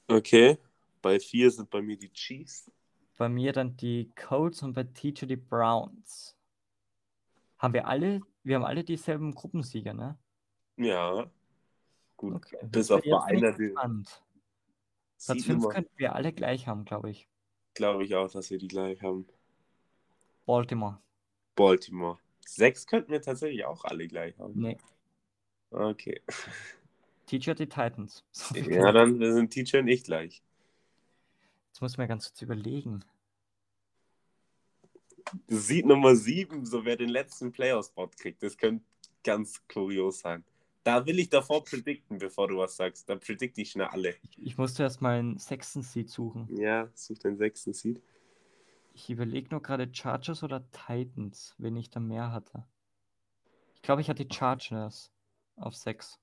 Okay. Bei 4 sind bei mir die Chiefs. Bei mir dann die Colts und bei Teacher die Browns. Haben wir alle, wir haben alle dieselben Gruppensieger, ne? Ja. Gut. Okay. Bis auf ich einer. Platz Seed 5 Nummer, könnten wir alle gleich haben, glaube ich. glaube ich auch, dass wir die gleich haben. Baltimore. Baltimore. 6 könnten wir tatsächlich auch alle gleich haben. Nee. Okay. Teacher die Titans. Ja, dann sind Teacher und ich gleich. Jetzt muss man ganz kurz überlegen. Seed Nummer 7, so wer den letzten Playoff-Spot kriegt. Das könnte ganz kurios sein. Da will ich davor predikten, bevor du was sagst. Da predikte ich schnell alle. Ich, ich musste erst mal einen sechsten Seed suchen. Ja, such den sechsten Seed. Ich überlege nur gerade Chargers oder Titans, wen ich da mehr hatte. Ich glaube, ich hatte die Chargers auf 6.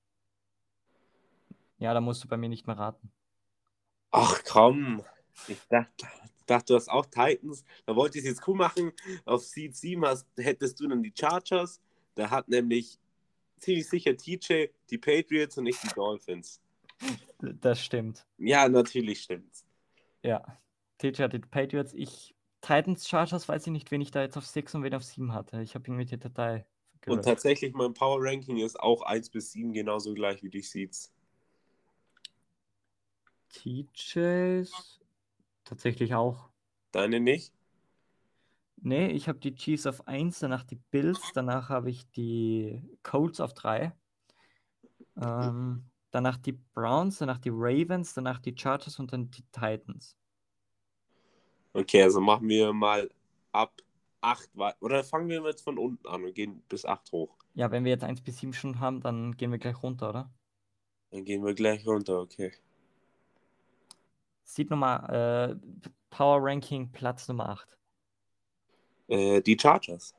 Ja, da musst du bei mir nicht mehr raten. Ach komm. Ich dachte, dachte, du hast auch Titans. Da wollte ich es jetzt cool machen. Auf Seed 7 hast, hättest du dann die Chargers. Da hat nämlich ziemlich sicher TJ die Patriots und nicht die Dolphins. Das stimmt. Ja, natürlich stimmt's. Ja. TJ hatte die Patriots. Ich, Titans, Chargers, weiß ich nicht, wen ich da jetzt auf 6 und wen auf 7 hatte. Ich habe irgendwie die Datei Und gelöscht. tatsächlich, mein Power Ranking ist auch 1 bis 7 genauso gleich wie die Seeds. TJs tatsächlich auch. Deine nicht? Nee, ich habe die Chiefs auf 1, danach die Bills, danach habe ich die Colts auf 3. Ähm, danach die Browns, danach die Ravens, danach die Chargers und dann die Titans. Okay, also machen wir mal ab 8 wei- Oder fangen wir jetzt von unten an und gehen bis 8 hoch. Ja, wenn wir jetzt 1 bis 7 schon haben, dann gehen wir gleich runter, oder? Dann gehen wir gleich runter, okay. Sieht Nummer, äh, Power Ranking Platz Nummer 8. Äh, die Chargers.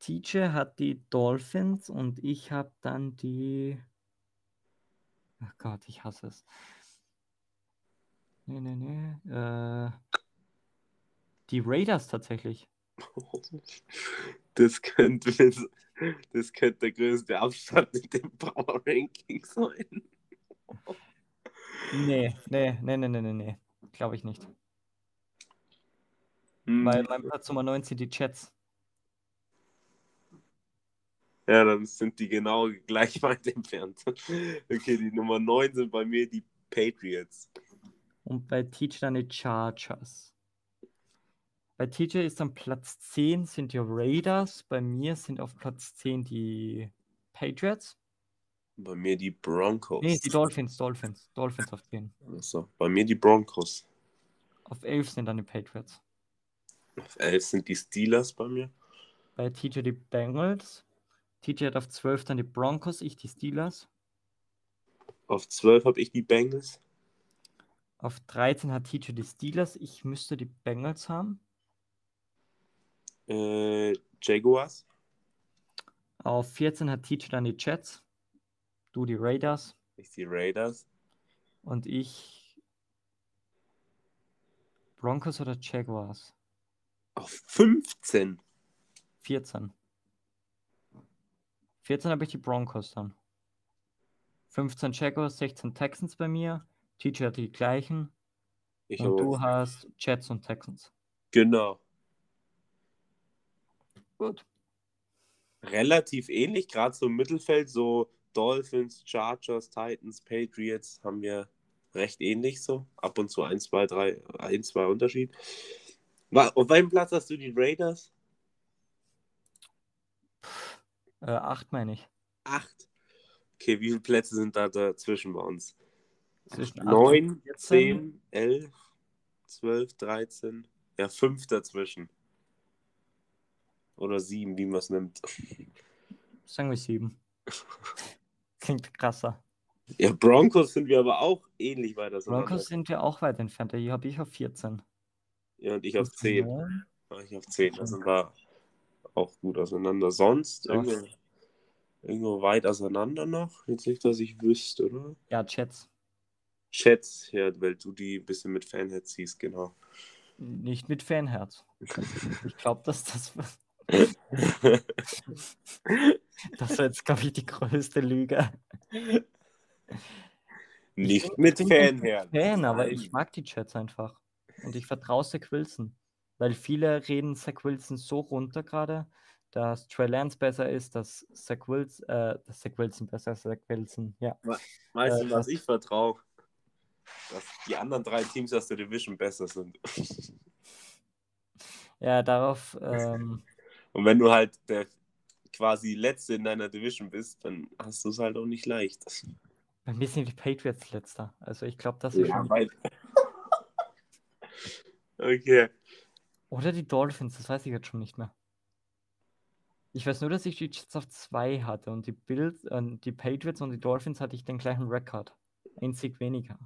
TJ hat die Dolphins und ich habe dann die. Ach Gott, ich hasse es. Nee, nee, nee. Äh, die Raiders tatsächlich. Das könnte, das könnte der größte Abstand in dem Power Ranking sein. Nee, nee, nee, nee, nee, nee, nee. Glaube ich nicht. Hm, Weil mein Platz Nummer 9 sind die Jets. Ja, dann sind die genau gleich weit entfernt. Okay, die Nummer 9 sind bei mir die Patriots. Und bei TJ dann die Chargers. Bei TJ ist dann Platz 10 sind die Raiders. Bei mir sind auf Platz 10 die Patriots. Bei mir die Broncos. Nee, die Dolphins, Dolphins. Dolphins auf 10. Achso, bei mir die Broncos. Auf 11 sind dann die Patriots. Auf 11 sind die Steelers bei mir. Bei TJ die Bengals. TJ hat auf 12 dann die Broncos, ich die Steelers. Auf 12 habe ich die Bengals. Auf 13 hat TJ die Steelers. Ich müsste die Bengals haben. Äh, Jaguars. Auf 14 hat TJ dann die Jets. Du die Raiders. Ich die Raiders. Und ich Broncos oder Jaguars? Auf 15. 14. 14 habe ich die Broncos dann. 15 Jaguars, 16 Texans bei mir. TJ hat die gleichen. Ich Und habe du hast Jets und Texans. genau. Gut. Relativ ähnlich, gerade so im Mittelfeld, so Dolphins, Chargers, Titans, Patriots haben wir recht ähnlich so. Ab und zu 1, 2, 3, 1, 2 Unterschied. Auf welchem Platz hast du die Raiders? Äh, 8 meine ich. 8. Okay, wie viele Plätze sind da dazwischen bei uns? Zwischen 8 und 9, 14. 10, 11, 12, 13. Ja, 5 dazwischen. Oder sieben, wie man es nimmt. Sagen wir sieben. Klingt krasser. Ja, Broncos sind wir aber auch ähnlich weit auseinander. Broncos sind wir auch weit entfernt. Hier habe ich auf 14. Ja, und ich auf 10. Ja. Ich auf 10. Da sind wir auch gut auseinander. Sonst irgendwo, irgendwo weit auseinander noch? Jetzt nicht, dass ich wüsste, oder? Ja, Jets. Chats, ja, weil du die ein bisschen mit Fanheads siehst, genau. Nicht mit Fanherz. Ich glaube, dass das. Das war jetzt, glaube ich, die größte Lüge. nicht mit Fanherz. Fan, aber Nein. ich mag die Jets einfach. Und ich vertraue Zach Wilson. Weil viele reden Zach Wilson so runter gerade, dass Trey Lance besser ist, dass Zach Wilson, äh, dass Zach Wilson besser ist, Zach Wilson, ja. Weißt Äh, du, was das- ich vertraue? Dass die anderen drei Teams aus der Division besser sind. Ja, darauf, ähm, Und wenn du halt der quasi Letzte in deiner Division bist, dann hast du es halt auch nicht leicht. bei mir sind die Patriots letzter. Also ich glaube, das ist Ja, schon. Okay. Oder die Dolphins, das weiß ich jetzt schon nicht mehr. Ich weiß nur, dass ich die Jets auf zwei hatte und die Bills, äh, die Patriots und die Dolphins hatte ich den gleichen Rekord. Ein Sieg weniger.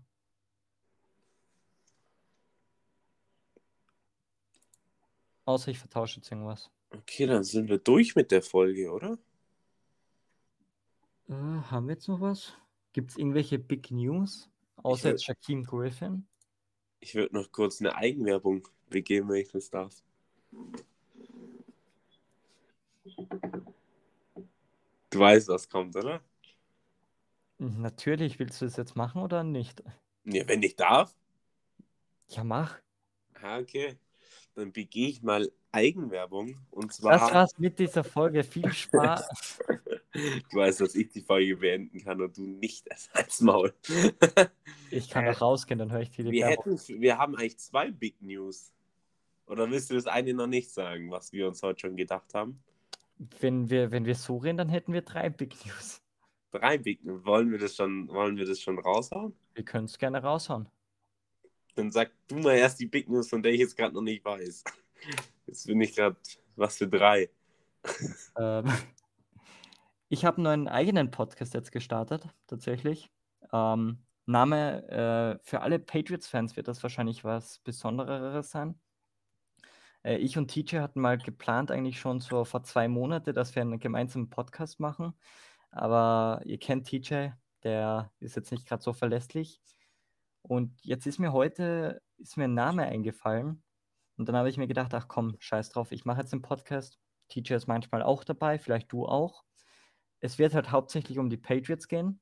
Außer ich vertausche jetzt irgendwas. Okay, dann sind wir durch mit der Folge, oder? Äh, haben wir jetzt noch was? Gibt es irgendwelche Big News? Außer jetzt Shaquem Griffin? Ich würde noch kurz eine Eigenwerbung begeben, wenn ich das darf. Du weißt, was kommt, oder? Natürlich, willst du es jetzt machen oder nicht? Ja, wenn ich darf. Ja, mach. Ah, okay. Dann begehe ich mal Eigenwerbung. Und zwar, Das war's mit dieser Folge. Viel Spaß. du weißt, dass ich die Folge beenden kann und du nicht als Maul. Ich kann doch rausgehen, dann höre ich die wir, hätten, wir haben eigentlich zwei Big News. Oder willst du das eine noch nicht sagen, was wir uns heute schon gedacht haben? Wenn wir, wenn wir so reden, dann hätten wir drei Big News. Drei Big News. Wollen wir das schon, wollen wir das schon raushauen? Wir können es gerne raushauen. Dann sag du mal erst die Big News, von der ich jetzt gerade noch nicht weiß. Jetzt bin ich gerade, was für drei. Ähm, ich habe einen neuen eigenen Podcast jetzt gestartet, tatsächlich. Ähm, Name äh, für alle Patriots-Fans wird das wahrscheinlich was Besondereres sein. Äh, ich und TJ hatten mal geplant, eigentlich schon so vor zwei Monaten, dass wir einen gemeinsamen Podcast machen. Aber ihr kennt TJ, der ist jetzt nicht gerade so verlässlich. Und jetzt ist mir heute ist mir ein Name eingefallen. Und dann habe ich mir gedacht, ach komm, scheiß drauf, ich mache jetzt den Podcast. TJ ist manchmal auch dabei, vielleicht du auch. Es wird halt hauptsächlich um die Patriots gehen.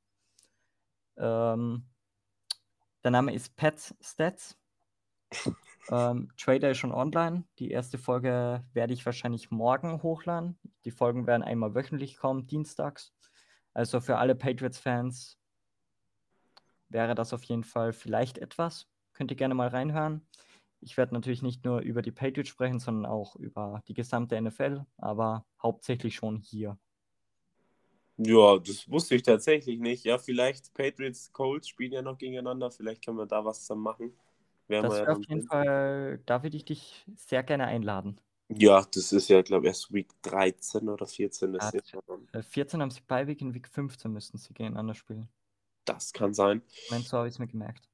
Ähm, der Name ist Pets Stats. Ähm, Trader ist schon online. Die erste Folge werde ich wahrscheinlich morgen hochladen. Die Folgen werden einmal wöchentlich kommen, dienstags. Also für alle Patriots-Fans wäre das auf jeden Fall vielleicht etwas. Könnt ihr gerne mal reinhören. Ich werde natürlich nicht nur über die Patriots sprechen, sondern auch über die gesamte NFL, aber hauptsächlich schon hier. Ja, das wusste ich tatsächlich nicht. Ja, vielleicht Patriots, Colts spielen ja noch gegeneinander. Vielleicht können wir da was zusammen machen. Werden Das wir ja wäre auf jeden. Fall, da würde ich dich sehr gerne einladen. Ja, das ist ja, glaube ich, erst Week 13 oder 14. Ja, Ist ja, Äh, 14 haben sie bei Week, in Week 15 müssten sie gegeneinander spielen. das kann sein. Ich meine, so habe ich es mir gemerkt.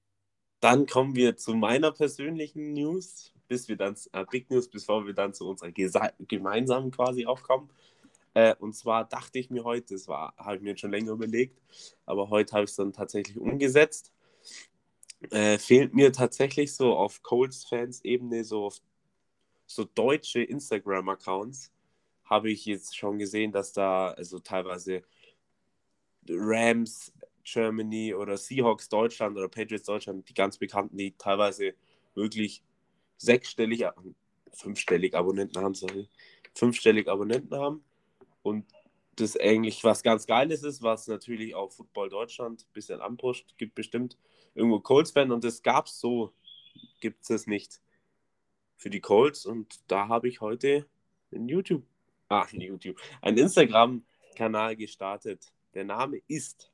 Dann kommen wir zu meiner persönlichen News, bis wir dann, äh, Big News, bevor wir dann zu unserer gemeinsamen quasi aufkommen. Äh, und zwar dachte ich mir heute, das habe ich mir jetzt schon länger überlegt, aber heute habe ich es dann tatsächlich umgesetzt. Äh, fehlt mir tatsächlich so auf Colts-Fans-Ebene, so auf so deutsche Instagram-Accounts, habe ich jetzt schon gesehen, dass da also teilweise Rams Germany oder Seahawks Deutschland oder Patriots Deutschland, die ganz bekannten, die teilweise wirklich sechsstellig, fünfstellig Abonnenten haben, sorry, fünfstellig Abonnenten haben und das eigentlich was ganz Geiles ist, was natürlich auch Football Deutschland ein bisschen anpusht, gibt bestimmt irgendwo Colts-Fan und das gab es so, gibt es nicht für die Colts und da habe ich heute einen YouTube, ah, YouTube, einen Instagram-Kanal gestartet. Der Name ist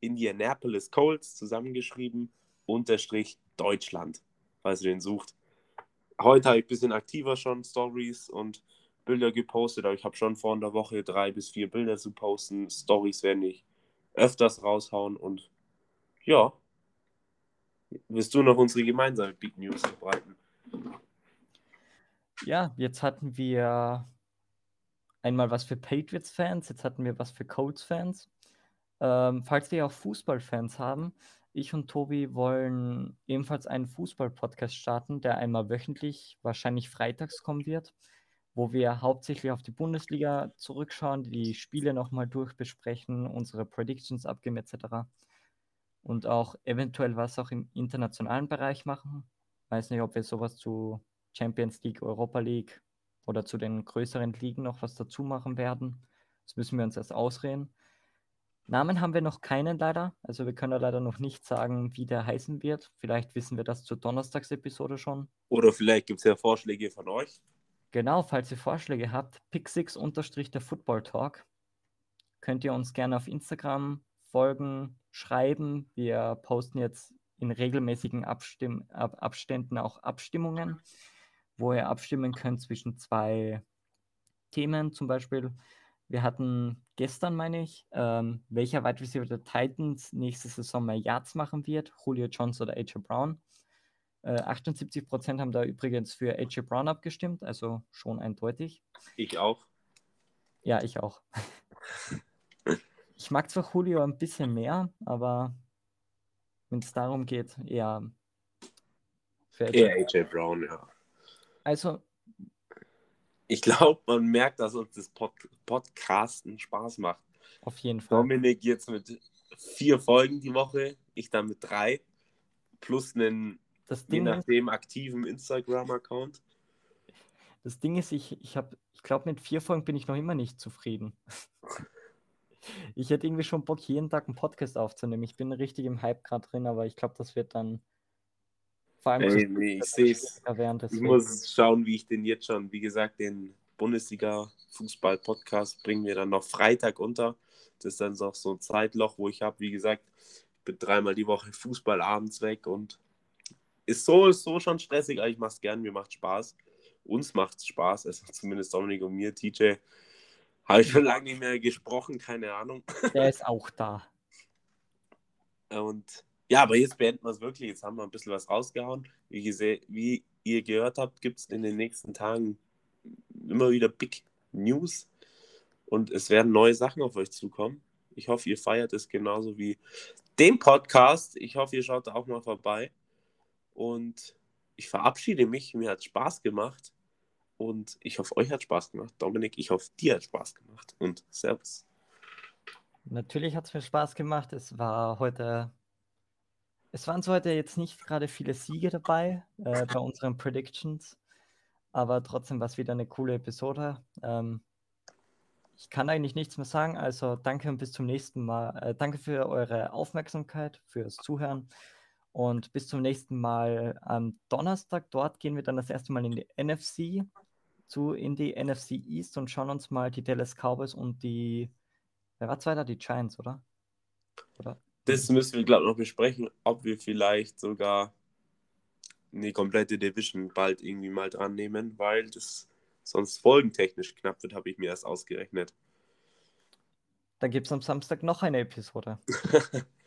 Indianapolis Colts zusammengeschrieben, unterstrich Deutschland, falls ihr den sucht. Heute habe ich ein bisschen aktiver schon Stories und Bilder gepostet, aber ich habe schon vor einer Woche drei bis vier Bilder zu posten. Stories werde ich öfters raushauen und ja. Willst du noch unsere gemeinsame Big News verbreiten? Ja, jetzt hatten wir einmal was für Patriots-Fans, jetzt hatten wir was für Colts-Fans. Ähm, falls wir auch Fußballfans haben, ich und Tobi wollen ebenfalls einen Fußball-Podcast starten, der einmal wöchentlich, wahrscheinlich freitags kommen wird, wo wir hauptsächlich auf die Bundesliga zurückschauen, die Spiele nochmal durchbesprechen, unsere Predictions abgeben etc. Und auch eventuell was auch im internationalen Bereich machen. Weiß nicht, ob wir sowas zu Champions League, Europa League oder zu den größeren Ligen noch was dazu machen werden. Das müssen wir uns erst ausreden. Namen haben wir noch keinen leider. Also wir können leider noch nicht sagen, wie der heißen wird. Vielleicht wissen wir das zur Donnerstagsepisode schon. Oder vielleicht gibt es ja Vorschläge von euch. Genau, falls ihr Vorschläge habt, pixix der Football Talk. Könnt ihr uns gerne auf Instagram folgen, schreiben. Wir posten jetzt in regelmäßigen Abstimm Ab Abständen auch Abstimmungen, wo ihr abstimmen könnt zwischen zwei Themen. Zum Beispiel, wir hatten gestern, meine ich, ähm, welcher Wide Receiver der Titans nächste Saison mehr Yards machen wird, Julio Jones oder AJ Brown. Äh, 78% haben da übrigens für AJ Brown abgestimmt, also schon eindeutig. Ich auch. Ja, ich auch. ich mag zwar Julio ein bisschen mehr, aber wenn es darum geht, eher für AJ, eher AJ Brown, ja. Also ich glaube, man merkt, dass uns das Pod Podcasten Spaß macht. Auf jeden Fall. Dominik jetzt mit vier Folgen die Woche, ich dann mit drei, plus einen, das je nachdem, ist, aktiven Instagram-Account. Das Ding ist, ich, ich habe, ich glaube, mit vier Folgen bin ich noch immer nicht zufrieden. ich hätte irgendwie schon Bock, jeden Tag einen Podcast aufzunehmen. Ich bin richtig im Hype gerade drin, aber ich glaube, das wird dann vor allem Ey, nee, ich sehe es. Ich muss schauen, wie ich den jetzt schon, wie gesagt, den Bundesliga-Fußball-Podcast bringen wir dann noch Freitag unter. Das ist dann auch so ein Zeitloch, wo ich habe, wie gesagt, ich bin dreimal die Woche Fußball abends weg und ist so, ist so schon stressig, aber ich mache es gern, mir macht Spaß. Uns macht es Spaß, also zumindest Dominik und mir. TJ habe ich schon lange nicht mehr gesprochen, keine Ahnung. Der ist auch da. Und ja, aber jetzt beenden wir es wirklich. Jetzt haben wir ein bisschen was rausgehauen. Wie, wie ihr gehört habt, gibt es in den nächsten Tagen immer wieder Big News und es werden neue Sachen auf euch zukommen. Ich hoffe, ihr feiert es genauso wie den Podcast. Ich hoffe, ihr schaut auch mal vorbei. Und ich verabschiede mich. Mir hat Spaß gemacht. Und ich hoffe, euch hat Spaß gemacht. Dominik, ich hoffe, dir hat Spaß gemacht. Und Servus. Natürlich hat es mir Spaß gemacht. Es war heute es waren zwar heute jetzt nicht gerade viele Siege dabei äh, bei unseren Predictions, aber trotzdem war es wieder eine coole Episode. Ähm, ich kann eigentlich nichts mehr sagen, also danke und bis zum nächsten Mal. Äh, danke für eure Aufmerksamkeit, fürs Zuhören und bis zum nächsten Mal am Donnerstag. Dort gehen wir dann das erste Mal in die NFC, zu in die NFC East und schauen uns mal die Dallas Cowboys und die, wer war zweiter? Die Giants, oder? Oder? Das müssen wir, glaube ich, noch besprechen, ob wir vielleicht sogar eine komplette Division bald irgendwie mal dran nehmen, weil das sonst folgentechnisch knapp wird, habe ich mir erst ausgerechnet. Dann gibt es am Samstag noch eine Episode.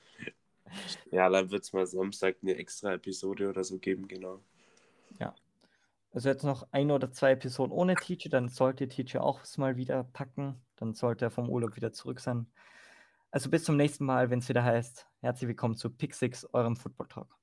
ja, dann wird es mal Samstag eine extra Episode oder so geben, genau. Ja. Also jetzt noch ein oder zwei Episoden ohne Teacher, dann sollte Teacher auch mal wieder packen. Dann sollte er vom Urlaub wieder zurück sein. Also bis zum nächsten Mal, wenn es wieder heißt, herzlich willkommen zu Pick 6, eurem Football Talk.